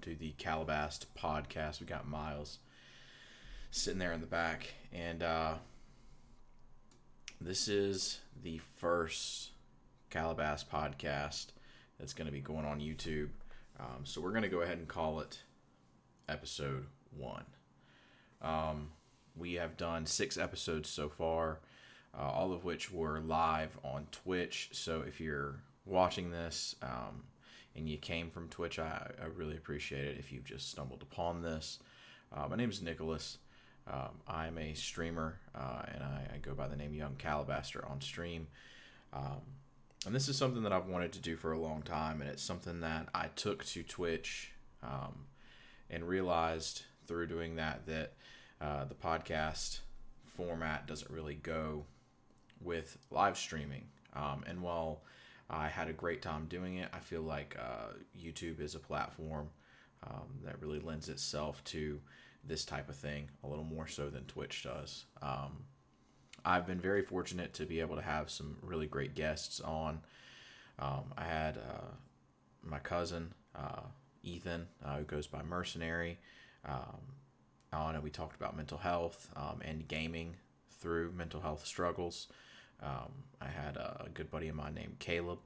Welcome to the Calabast podcast. We got Miles sitting there in the back, and uh, this is the first Calabast podcast that's going to be going on YouTube. Um, so we're going to go ahead and call it episode one. Um, we have done six episodes so far, uh, all of which were live on Twitch. So if you're watching this um, and you came from Twitch, I, I really appreciate it if you've just stumbled upon this. Uh, my name is Nicholas. Um, I'm a streamer uh, and I, I, go by the name Young Calabaster on stream. Um, and this is something that I've wanted to do for a long time, and it's something that I took to Twitch um, and realized through doing that that uh, the podcast format doesn't really go with live streaming. Um, and while I had a great time doing it, I feel like uh, YouTube is a platform um, that really lends itself to this type of thing a little more so than Twitch does. Um, I've been very fortunate to be able to have some really great guests on. Um, I had uh, my cousin uh, Ethan, uh, who goes by Mercenary, um, on, and we talked about mental health um, and gaming through mental health struggles. Um, I had a, good buddy of mine named Caleb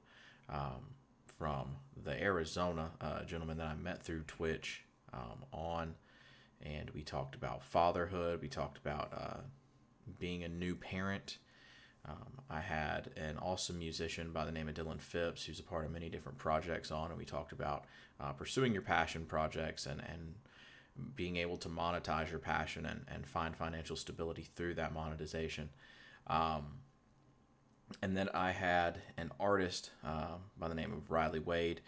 um, from the Arizona, uh, gentleman that I met through Twitch um, on, and we talked about fatherhood. We talked about uh, being a new parent. Um, I had an awesome musician by the name of Dylan Phipps, who's a part of many different projects on, and we talked about uh, pursuing your passion projects and, and being able to monetize your passion and, and find financial stability through that monetization. Um, and then I had an artist uh, by the name of Riley Wade,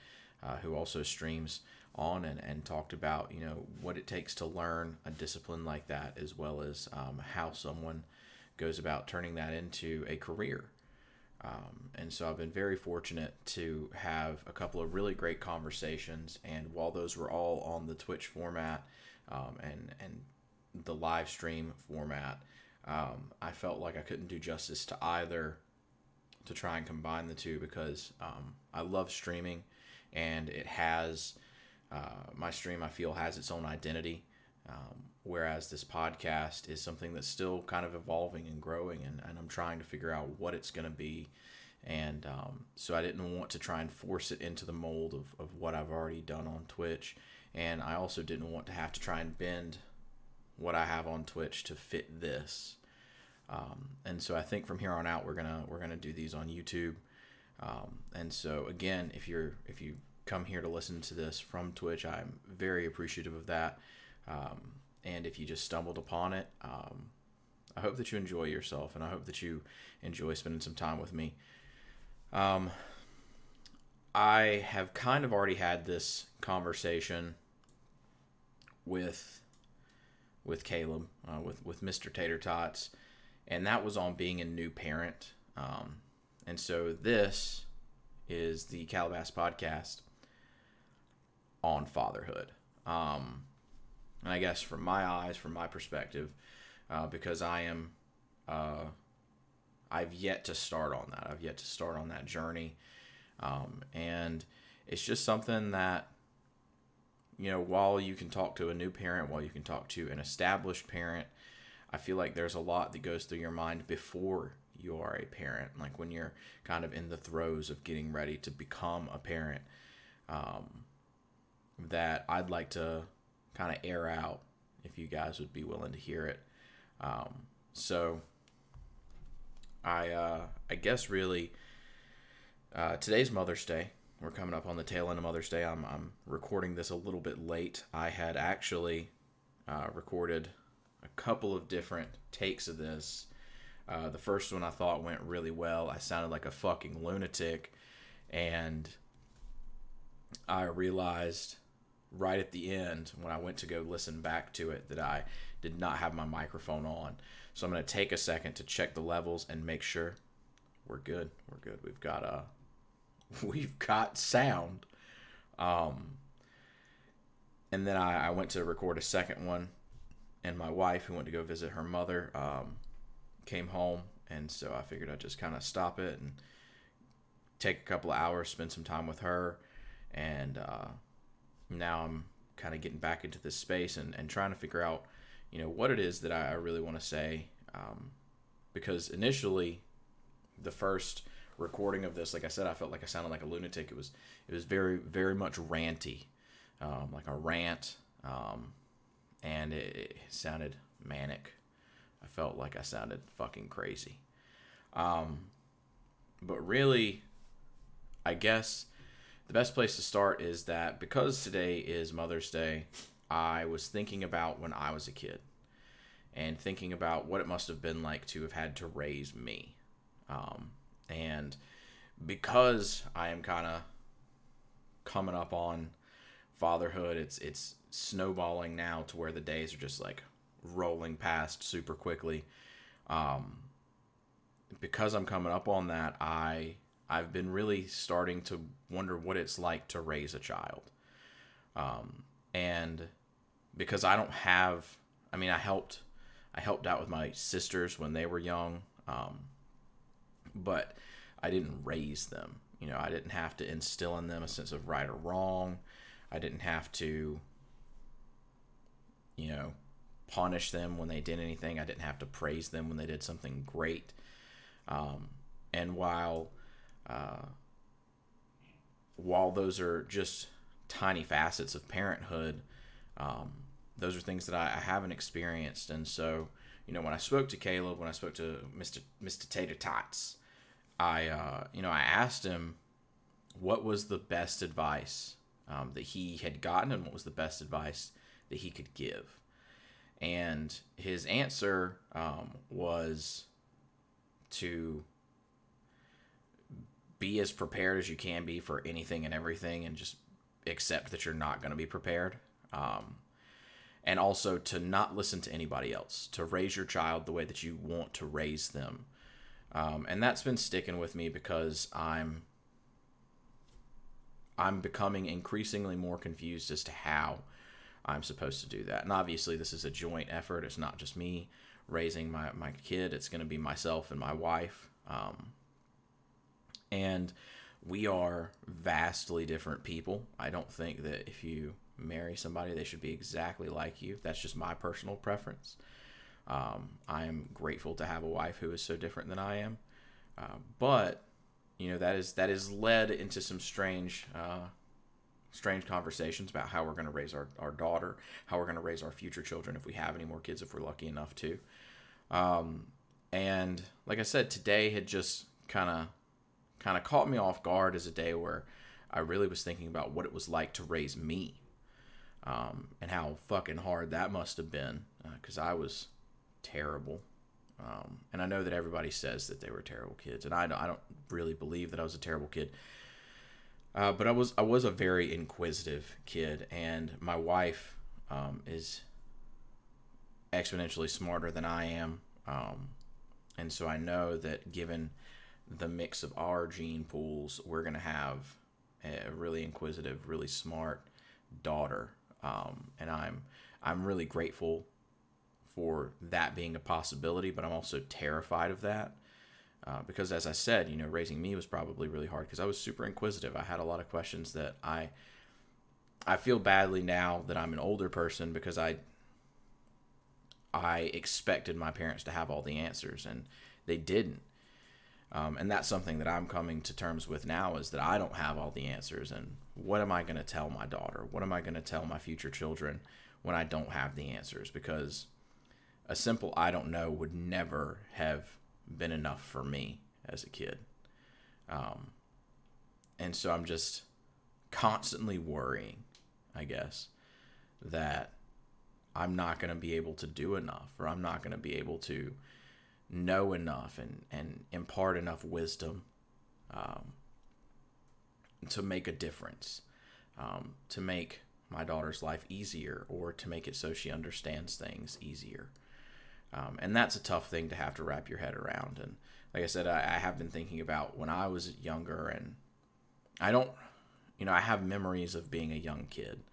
uh, who also streams on and, and talked about you know what it takes to learn a discipline like that, as well as um, how someone goes about turning that into a career. Um, and so I've been very fortunate to have a couple of really great conversations. And while those were all on the Twitch format um, and and the live stream format, um, I felt like I couldn't do justice to either to try and combine the two because um, I love streaming and it has uh, my stream I feel has its own identity. Um, whereas this podcast is something that's still kind of evolving and growing, and, and I'm trying to figure out what it's going to be. And um, so I didn't want to try and force it into the mold of, of what I've already done on Twitch. And I also didn't want to have to try and bend what I have on Twitch to fit this. Um, and so I think from here on out we're gonna we're gonna do these on YouTube. Um, and so again, if you're if you come here to listen to this from Twitch, I'm very appreciative of that. Um, and if you just stumbled upon it, um, I hope that you enjoy yourself, and I hope that you enjoy spending some time with me. Um, I have kind of already had this conversation with with Caleb, uh, with with Mr. Tater Tots, and that was on being a new parent. Um, and so this is the Calabast podcast on fatherhood. Um, and I guess from my eyes, from my perspective, uh, because I am, uh, I've yet to start on that. I've yet to start on that journey, um, and it's just something that, you know, while you can talk to a new parent, while you can talk to an established parent, I feel like there's a lot that goes through your mind before you are a parent, like when you're kind of in the throes of getting ready to become a parent. Um, that I'd like to kind of air out if you guys would be willing to hear it. Um, so I uh, I guess really uh, today's Mother's Day. We're coming up on the tail end of Mother's Day. I'm, I'm recording this a little bit late. I had actually uh, recorded a couple of different takes of this. Uh, the first one I thought went really well. I sounded like a fucking lunatic, and I realized right at the end when I went to go listen back to it that I did not have my microphone on. So I'm going to take a second to check the levels and make sure we're good. We're good. We've got a we've got sound. Um and then I, I went to record a second one and my wife who went to go visit her mother um, came home and so I figured I'd just kind of stop it and take a couple of hours, spend some time with her and uh, now I'm kind of getting back into this space and, and trying to figure out, you know, what it is that I, really want to say. Um, because initially, the first recording of this, like I said, I felt like I sounded like a lunatic. It was it was very very much ranty, um, like a rant, um, and it, sounded manic. I felt like I sounded fucking crazy. Um, but really, I guess the best place to start is that because today is Mother's Day, I was thinking about when I was a kid and thinking about what it must have been like to have had to raise me. Um, and because I am kind of coming up on fatherhood, it's it's snowballing now to where the days are just like rolling past super quickly. Um, because I'm coming up on that, I I've been really starting to wonder what it's like to raise a child. Um, and because I don't have, I mean, I helped, I helped out with my sisters when they were young, um, but I didn't raise them. You know, I didn't have to instill in them a sense of right or wrong. I didn't have to, you know, punish them when they did anything. I didn't have to praise them when they did something great. Um, and while uh, while those are just tiny facets of parenthood, um, those are things that I, I, haven't experienced. And so, you know, when I spoke to Caleb, when I spoke to Mr. Mr. Tater Tots, I, uh, you know, I asked him what was the best advice um, that he had gotten and what was the best advice that he could give. And his answer um, was to be as prepared as you can be for anything and everything and just accept that you're not going to be prepared. Um, and also to not listen to anybody else, to raise your child the way that you want to raise them. Um, and that's been sticking with me because I'm I'm becoming increasingly more confused as to how I'm supposed to do that. And obviously, this is a joint effort. It's not just me raising my, my kid, it's going to be myself and my wife. Um, and we are vastly different people. I don't think that if you marry somebody, they should be exactly like you. That's just my personal preference. Um, I am grateful to have a wife who is so different than I am, uh, but you know that is that is led into some strange, uh, strange conversations about how we're going to raise our, our daughter, how we're going to raise our future children if we have any more kids, if we're lucky enough to. Um, and like I said, today had just kind of kind of caught me off guard as a day where I really was thinking about what it was like to raise me um, and how fucking hard that must have been because uh, I was terrible. Um, and I know that everybody says that they were terrible kids, and I don't, I don't really believe that I was a terrible kid. Uh, but I was I was a very inquisitive kid, and my wife um, is exponentially smarter than I am, um, and so I know that given the mix of our gene pools, we're to have a really inquisitive, really smart daughter. Um, and I'm I'm really grateful for that being a possibility, but I'm also terrified of that. Uh, because as I said, you know, raising me was probably really hard because I was super inquisitive. I had a lot of questions that I I feel badly now that I'm an older person because I I expected my parents to have all the answers and they didn't. Um, and that's something that I'm coming to terms with now is that I don't have all the answers. And what am I going to tell my daughter? What am I going to tell my future children when I don't have the answers? Because a simple I don't know would never have been enough for me as a kid. Um, and so I'm just constantly worrying, I guess, that I'm not going to be able to do enough or I'm not going to be able to know enough and, and impart enough wisdom um, to make a difference, um, to make my daughter's life easier or to make it so she understands things easier. Um, and that's a tough thing to have to wrap your head around. And like I said, I, I have been thinking about when I was younger, and I don't, you know, I have memories of being a young kid,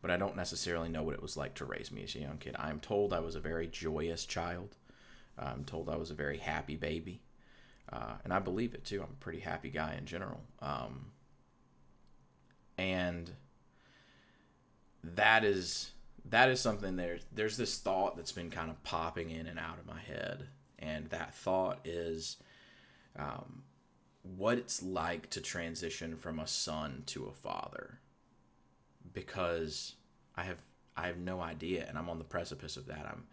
but I don't necessarily know what it was like to raise me as a young kid. I'm told I was a very joyous child. I'm told I was a very happy baby. Uh, and I believe it too. I'm a pretty happy guy in general. Um, and that is that is something there there's this thought that's been kind of popping in and out of my head. And that thought is um, what it's like to transition from a son to a father. Because i have i have no idea and i'm on the precipice of that. I'm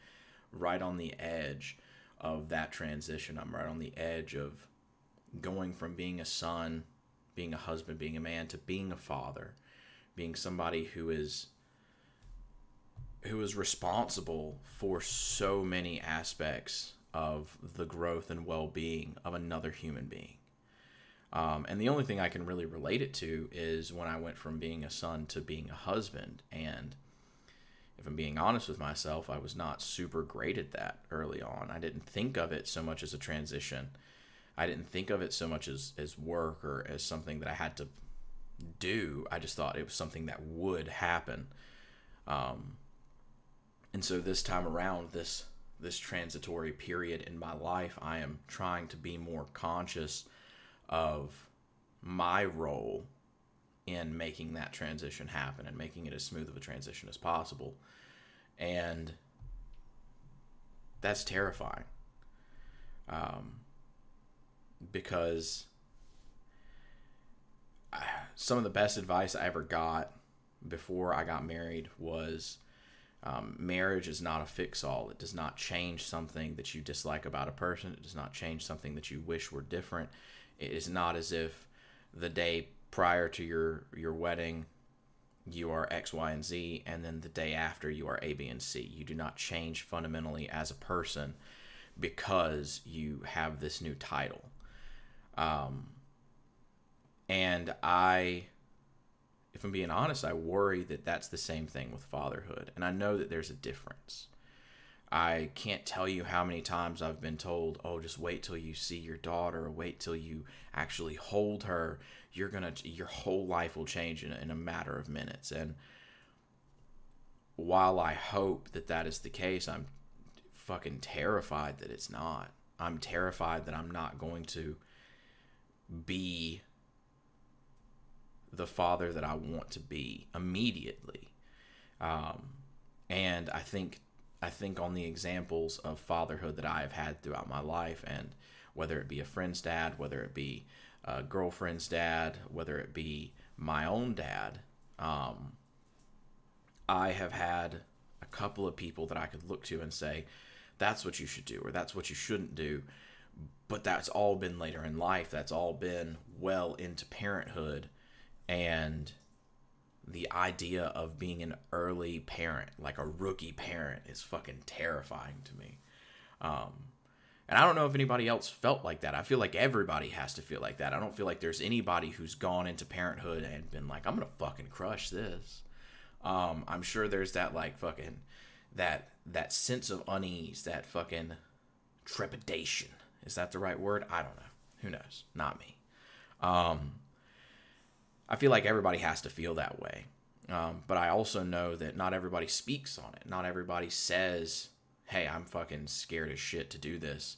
right on the edge of that transition. I'm right on the edge of going from being a son being a husband being a man to being a father being somebody who is who is responsible for so many aspects of the growth and well-being of another human being. Um, and the only thing i can really relate it to is when i went from being a son to being a husband. And if i'm being honest with myself i was not super great at that early on. I didn't think of it so much as a transition. I didn't think of it so much as, as work or as something that i had to do. I just thought it was something that would happen. Um, and so this time around, this this transitory period in my life, I am trying to be more conscious of my role in making that transition happen and making it as smooth of a transition as possible. And that's terrifying. Um, because some of the best advice I ever got before I got married was um, marriage is not a fix all. It does not change something that you dislike about a person. It does not change something that you wish were different. It is not as if the day prior to your your wedding you are X, Y, and Z, and then the day after you are A, B, and C. You do not change fundamentally as a person because you have this new title. Um, and I if I'm being honest, I worry that that's the same thing with fatherhood. And I know that there's a difference. I can't tell you how many times I've been told, "Oh, just wait till you see your daughter, wait till you actually hold her. You're gonna, your whole life will change in, in a matter of minutes." And while I hope that that is the case, I'm fucking terrified that it's not. I'm terrified that I'm not going to be the father that I want to be immediately. Um, and I think I think on the examples of fatherhood that I have had throughout my life, and whether it be a friend's dad, whether it be a girlfriend's dad, whether it be my own dad, um, I have had a couple of people that I could look to and say, that's what you should do, or that's what you shouldn't do. But that's all been later in life. That's all been well into parenthood and the idea of being an early parent, like a rookie parent, is fucking terrifying to me. Um, and I don't know if anybody else felt like that. I feel like everybody has to feel like that. I don't feel like there's anybody who's gone into parenthood and been like, I'm gonna fucking crush this. Um, I'm sure there's that like fucking that that sense of unease, that fucking trepidation. Is that the right word? I don't know. Who knows? Not me. Um, I feel like everybody has to feel that way. Um, but I also know that not everybody speaks on it. Not everybody says, hey, I'm fucking scared as shit to do this.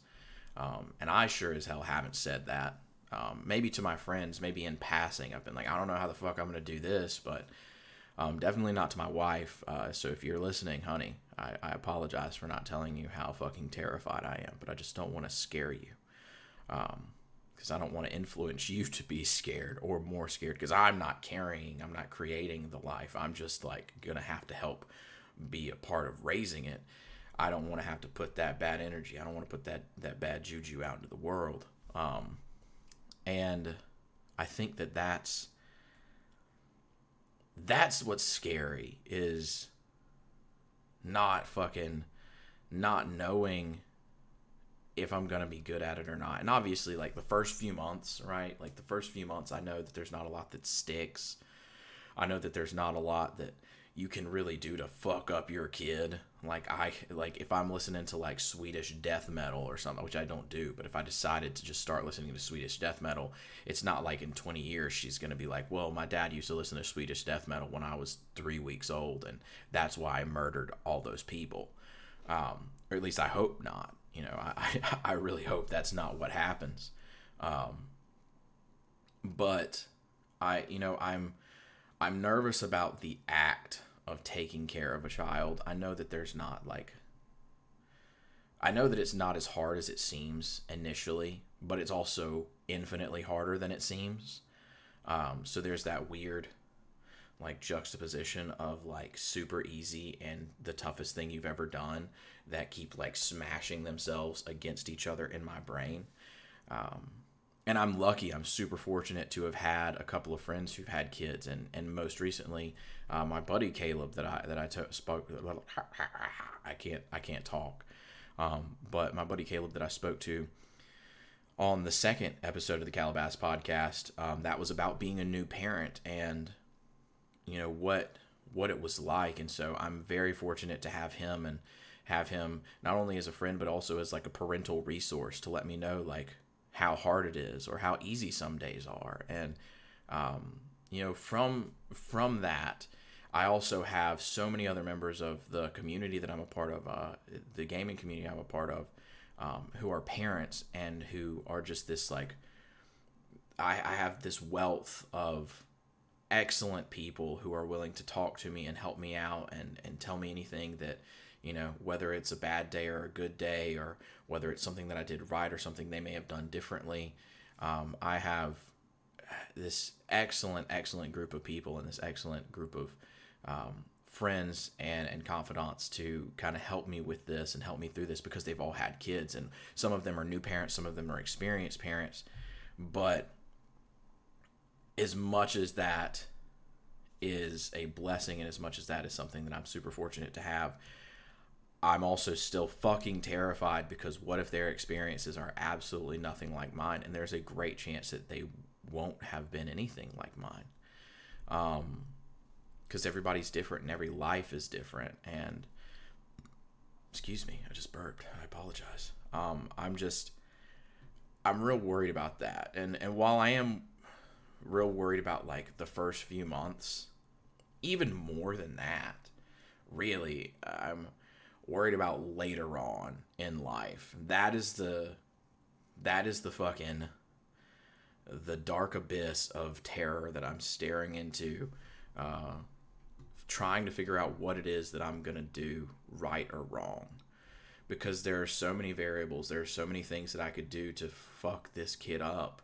Um, and I sure as hell haven't said that. Um, maybe to my friends, maybe in passing, I've been like, I don't know how the fuck I'm going to do this, but um, definitely not to my wife. Uh, so if you're listening, honey, I, I, apologize for not telling you how fucking terrified I am, but I just don't want to scare you. Um, because I don't want to influence you to be scared or more scared because I'm not carrying, I'm not creating the life. I'm just like going to have to help be a part of raising it. I don't want to have to put that bad energy. I don't want to put that that bad juju out into the world. Um, and I think that that's that's what's scary is not fucking not knowing if I'm going to be good at it or not. And obviously, like the first few months, right? Like the first few months, I know that there's not a lot that sticks. I know that there's not a lot that you can really do to fuck up your kid. Like I like if I'm listening to like Swedish death metal or something, which I don't do, but if I decided to just start listening to Swedish death metal, it's not like in 20 years she's going to be like, "Well, my dad used to listen to Swedish death metal when I was 3 weeks old and that's why I murdered all those people." Um, or at least I hope not you know, I, I really hope that's not what happens. Um, but I, you know, I'm, I'm nervous about the act of taking care of a child. I know that there's not like I know that it's not as hard as it seems initially, but it's also infinitely harder than it seems. Um, so there's that weird like juxtaposition of like super easy and the toughest thing you've ever done that keep like smashing themselves against each other in my brain. Um, and I'm lucky. I'm super fortunate to have had a couple of friends who've had kids, and and most recently, uh, my buddy Caleb that I that I t- spoke. I can't I can't talk, um, but my buddy Caleb that I spoke to on the second episode of the Calabast podcast, um, that was about being a new parent and you know what what it was like, and so I'm very fortunate to have him and have him not only as a friend but also as like a parental resource to let me know like how hard it is or how easy some days are. And um, you know from from that i also have so many other members of the community that i'm a part of uh, the gaming community i'm a part of um, who are parents and who are just this like I, I have this wealth of excellent people who are willing to talk to me and help me out and, and tell me anything that you know whether it's a bad day or a good day or whether it's something that i did right or something they may have done differently um, i have this excellent excellent group of people and this excellent group of um, friends and, and confidants to kind of help me with this and help me through this because they've all had kids and some of them are new parents some of them are experienced parents. But as much as that is a blessing and as much as that is something that i'm super fortunate to have I'm also still fucking terrified because what if their experiences are absolutely nothing like mine? And there's a great chance that they won't have been anything like mine. Um, because everybody's different and every life is different. And excuse me, I just burped. I apologize. Um, I'm just, I'm real worried about that. And and while I am real worried about like the first few months, even more than that, really, I'm worried about later on in life. That is the that is the fucking the dark abyss of terror that I'm staring into, uh, trying to figure out what it is that I'm gonna do right or wrong. Because there are so many variables, there are so many things that I could do to fuck this kid up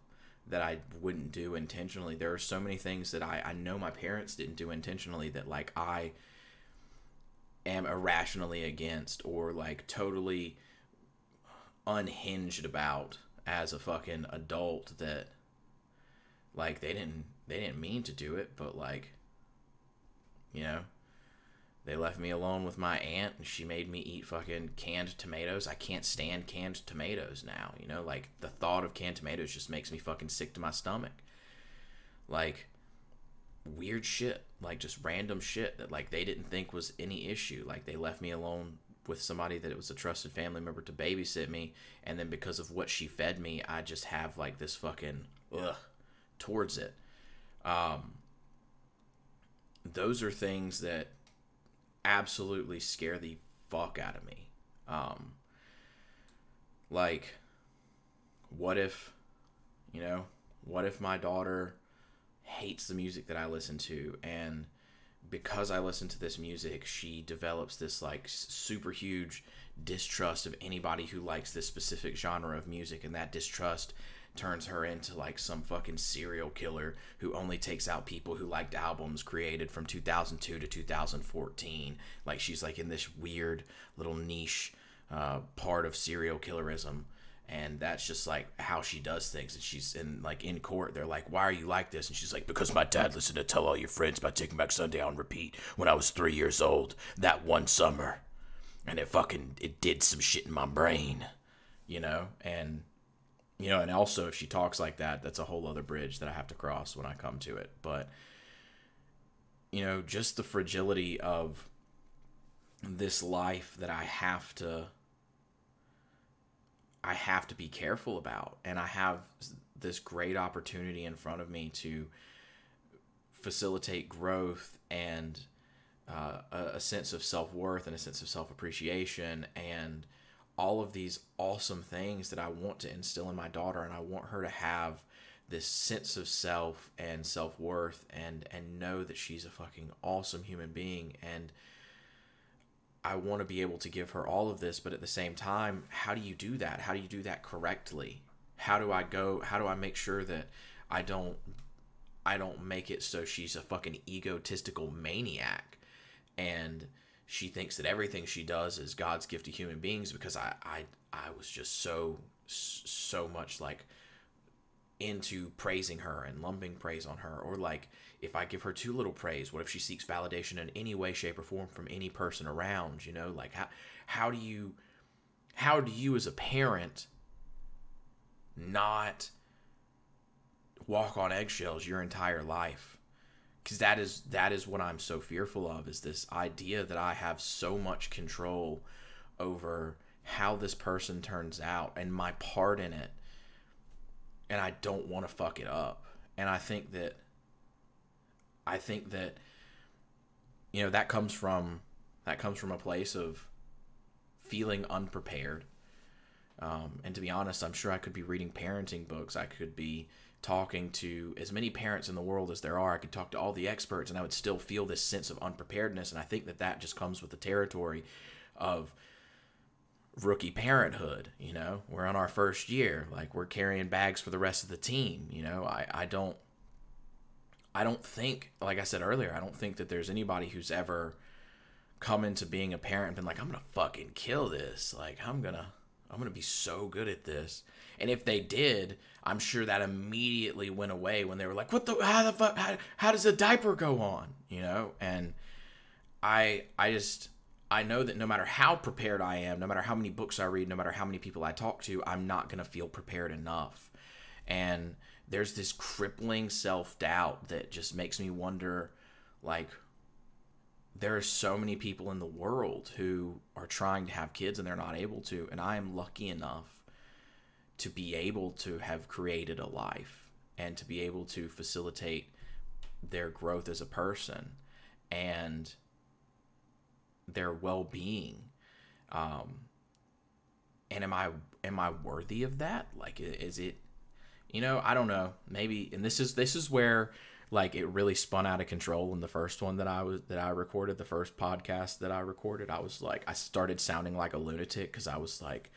that I wouldn't do intentionally. There are so many things that I, I know my parents didn't do intentionally that like I am irrationally against or like totally unhinged about as a fucking adult that like they didn't they didn't mean to do it but like you know they left me alone with my aunt and she made me eat fucking canned tomatoes i can't stand canned tomatoes now you know like the thought of canned tomatoes just makes me fucking sick to my stomach like weird shit, like just random shit that like they didn't think was any issue. Like they left me alone with somebody that it was a trusted family member to babysit me, and then because of what she fed me, I just have like this fucking ugh towards it. Um, those are things that absolutely scare the fuck out of me. Um, like, what if, you know, what if my daughter hates the music that I listen to and because I listen to this music, she develops this like super huge distrust of anybody who likes this specific genre of music and that distrust turns her into like some fucking serial killer who only takes out people who liked albums created from 2002 to 2014 like she's like in this weird little niche uh, part of serial killerism and that's just like how she does things. And she's in like in court they're like why are you like this? And she's like because my dad listened to tell all your friends about taking back sunday on repeat when i was three years old that one summer. And it fucking it did some shit in my brain you know? And you know and also if she talks like that that's a whole other bridge that i have to cross when i come to it but you know just the fragility of this life that i have to I have to be careful about. And I have this great opportunity in front of me to facilitate growth and uh, a, a sense of self worth and a sense of self appreciation and all of these awesome things that I want to instill in my daughter. And I want her to have this sense of self and self-worth and and know that she's a fucking awesome human being and I want to be able to give her all of this but at the same time how do you do that how do you do that correctly how do I go how do I make sure that I don't I don't make it so she's a fucking egotistical maniac and she thinks that everything she does is God's gift to human beings because I I I was just so so much like into praising her and lumping praise on her. Or like if i give her too little praise what if she seeks validation in any way shape or form from any person around you know? Like how how do you how do you as a parent not walk on eggshells your entire life because that is that is what i'm so fearful of is this idea that i have so much control over how this person turns out and my part in it and I don't want to fuck it up. And I think that I think that you know that comes from that comes from a place of feeling unprepared. Um, and to be honest, I'm sure I could be reading parenting books. I could be talking to as many parents in the world as there are. I could talk to all the experts, and I would still feel this sense of unpreparedness. And I think that that just comes with the territory of rookie parenthood you know we're on our first year like we're carrying bags for the rest of the team you know i i don't i don't think like i said earlier i don't think that there's anybody who's ever come into being a parent and been like i'm gonna fucking kill this like i'm gonna i'm gonna be so good at this. And if they did i'm sure that immediately went away when they were like what the how the fuck how, how does a diaper go on? You know? And i i just I know that no matter how prepared I am, no matter how many books I read, no matter how many people I talk to, I'm not going to feel prepared enough. And there's this crippling self doubt that just makes me wonder like, there are so many people in the world who are trying to have kids and they're not able to. And I am lucky enough to be able to have created a life and to be able to facilitate their growth as a person. And their well-being um and am i am i worthy of that like is it you know i don't know maybe and this is this is where like it really spun out of control in the first one that i was that i recorded the first podcast that i recorded i was like i started sounding like a lunatic because i was like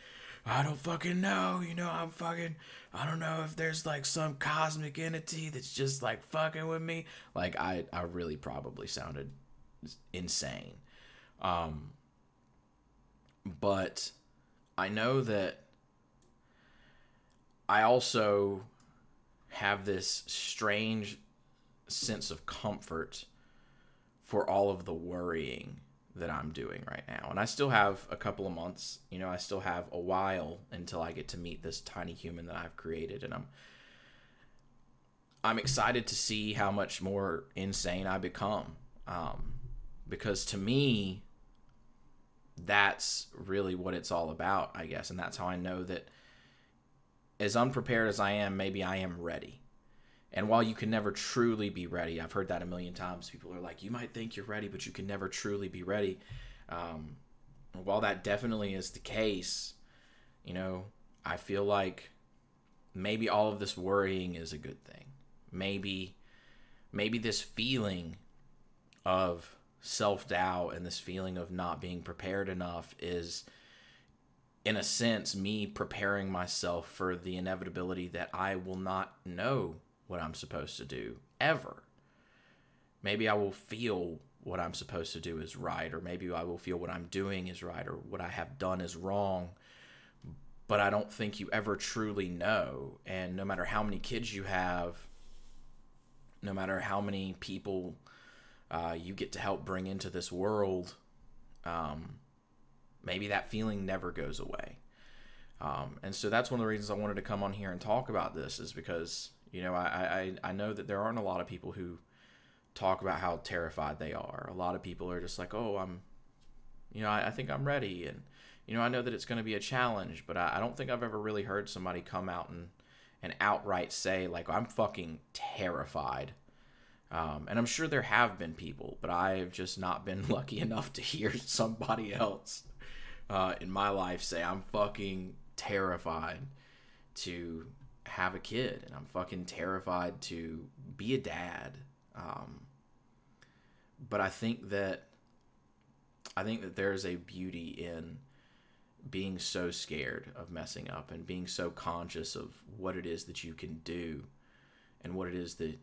I don't fucking know. You know, I'm fucking. I don't know if there's like some cosmic entity that's just like fucking with me. Like I, I really probably sounded insane. Um, but I know that I also have this strange sense of comfort for all of the worrying that I'm doing right now. And I still have a couple of months, you know, I still have a while until I get to meet this tiny human that I've created and I'm I'm excited to see how much more insane I become. Um, because to me that's really what it's all about, I guess. And that's how I know that as unprepared as I am, maybe I am ready. And while you can never truly be ready, I've heard that a million times. People are like, you might think you're ready, but you can never truly be ready. Um, while that definitely is the case, you know, I feel like maybe all of this worrying is a good thing. Maybe, maybe this feeling of self doubt and this feeling of not being prepared enough is, in a sense, me preparing myself for the inevitability that I will not know what I'm supposed to do ever. Maybe I will feel what I'm supposed to do is right, or maybe I will feel what I'm doing is right, or what I have done is wrong. But I don't think you ever truly know. And no matter how many kids you have, no matter how many people uh, you get to help bring into this world, um, maybe that feeling never goes away. Um, and so that's one of the reasons I wanted to come on here and talk about this is because you know I, I I know that there aren't a lot of people who talk about how terrified they are. A lot of people are just like, oh, I'm, you know, I, I think I'm ready, and you know I know that it's going to be a challenge, but I, I don't think I've ever really heard somebody come out and and outright say like I'm fucking terrified um, and I'm sure there have been people, but I've just not been lucky enough to hear somebody else uh, in my life say, I'm fucking terrified to have a kid, and I'm fucking terrified to be a dad. Um, but I think that I think that there is a beauty in being so scared of messing up and being so conscious of what it is that you can do and what it is that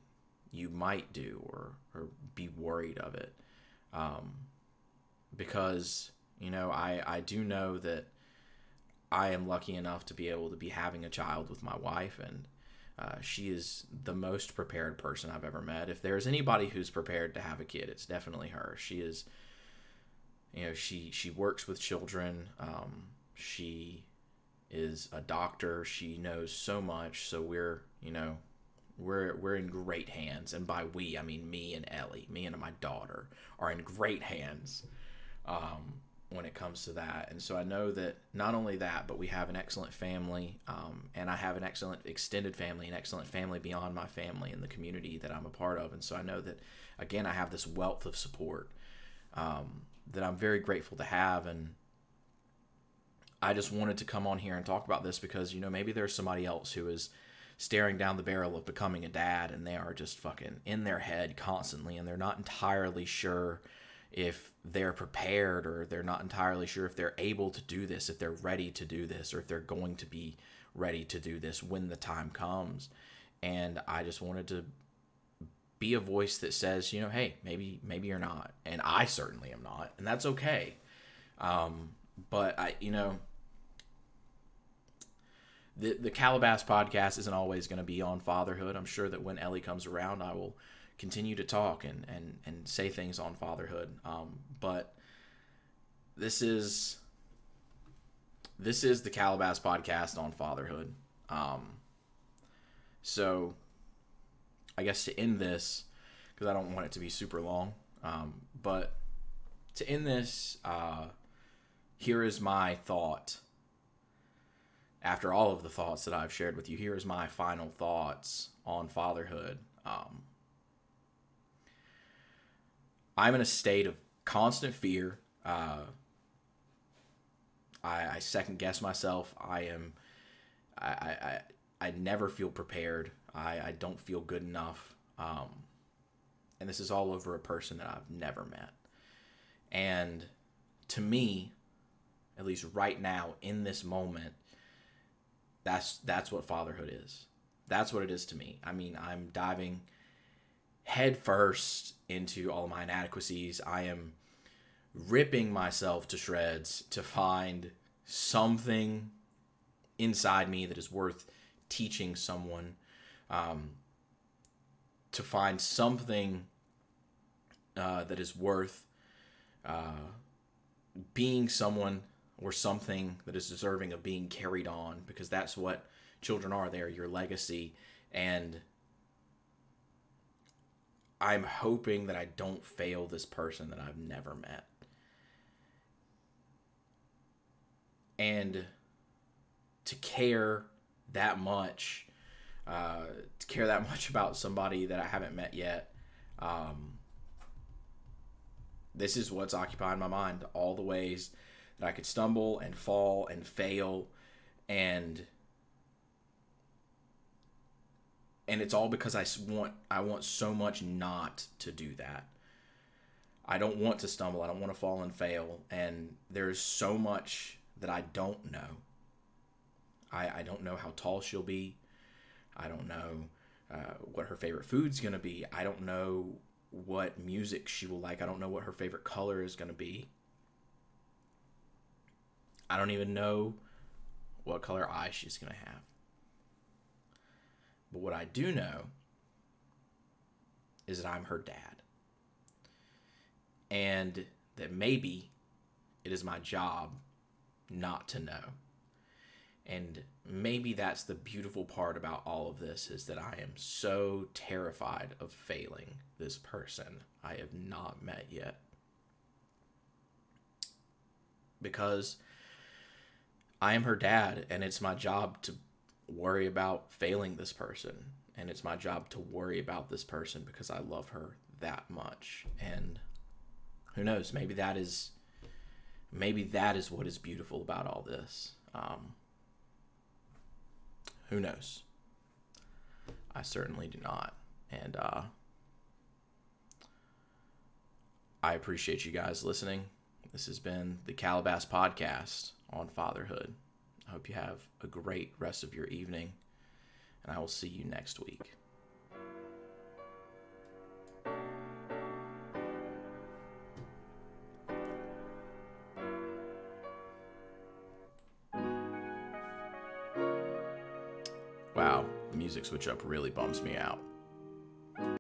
you might do or, or be worried of it. Um, because, you know, I, I do know that I am lucky enough to be able to be having a child with my wife, and uh, she is the most prepared person I've ever met. If there's anybody who's prepared to have a kid, it's definitely her. She is, you know, she she works with children. Um, she is a doctor. She knows so much. So we're, you know, we're we're in great hands. And by we, I mean me and Ellie, me and my daughter are in great hands. Um, when it comes to that. And so I know that not only that, but we have an excellent family, um, and I have an excellent extended family, an excellent family beyond my family in the community that I'm a part of. And so I know that, again, I have this wealth of support um, that I'm very grateful to have. And I just wanted to come on here and talk about this because, you know, maybe there's somebody else who is staring down the barrel of becoming a dad and they are just fucking in their head constantly and they're not entirely sure if they're prepared or they're not entirely sure if they're able to do this, if they're ready to do this, or if they're going to be ready to do this when the time comes. And I just wanted to be a voice that says, you know, hey, maybe maybe you're not, and I certainly am not, and that's okay. Um, but I, you know, the the Calabast podcast isn't always going to be on fatherhood. I'm sure that when Ellie comes around, I will continue to talk and and and say things on fatherhood. Um, but this is this is the Calabast podcast on fatherhood. Um, so I guess to end this, because I don't want it to be super long, um, but to end this, uh, here is my thought. After all of the thoughts that I've shared with you, here is my final thoughts on fatherhood. Um, I'm in a state of constant fear. Uh, I, I, second guess myself. I am. I, I, I never feel prepared. I, I don't feel good enough. Um, and this is all over a person that I've never met. And to me, at least right now in this moment, that's that's what fatherhood is. That's what it is to me. I mean, I'm diving head first into all my inadequacies. I am ripping myself to shreds to find something inside me that is worth teaching someone, um, to find something uh, that is worth uh, being someone or something that is deserving of being carried on because that's what children are. They are your legacy. And I'm hoping that I don't fail this person that I've never met. And to care that much, uh, to care that much about somebody that I haven't met yet, um, this is what's occupying my mind. All the ways that I could stumble and fall and fail and and it's all because I want I want so much not to do that. I don't want to stumble. I don't want to fall and fail. And there's so much that I don't know. I I don't know how tall she'll be. I don't know uh, what her favorite food's gonna be. I don't know what music she will like. I don't know what her favorite color is gonna be. I don't even know what color eyes she's gonna have. But what I do know is that I'm her dad. And that maybe it is my job not to know. And maybe that's the beautiful part about all of this is that I am so terrified of failing this person I have not met yet. Because I am her dad and it's my job to worry about failing this person and it's my job to worry about this person because I love her that much and who knows maybe that is maybe that is what is beautiful about all this um, who knows I certainly do not. And uh, I appreciate you guys listening. This has been the Calabast Podcast on fatherhood. I hope you have a great rest of your evening, and I will see you next week. Wow, the music switch up really bums me out.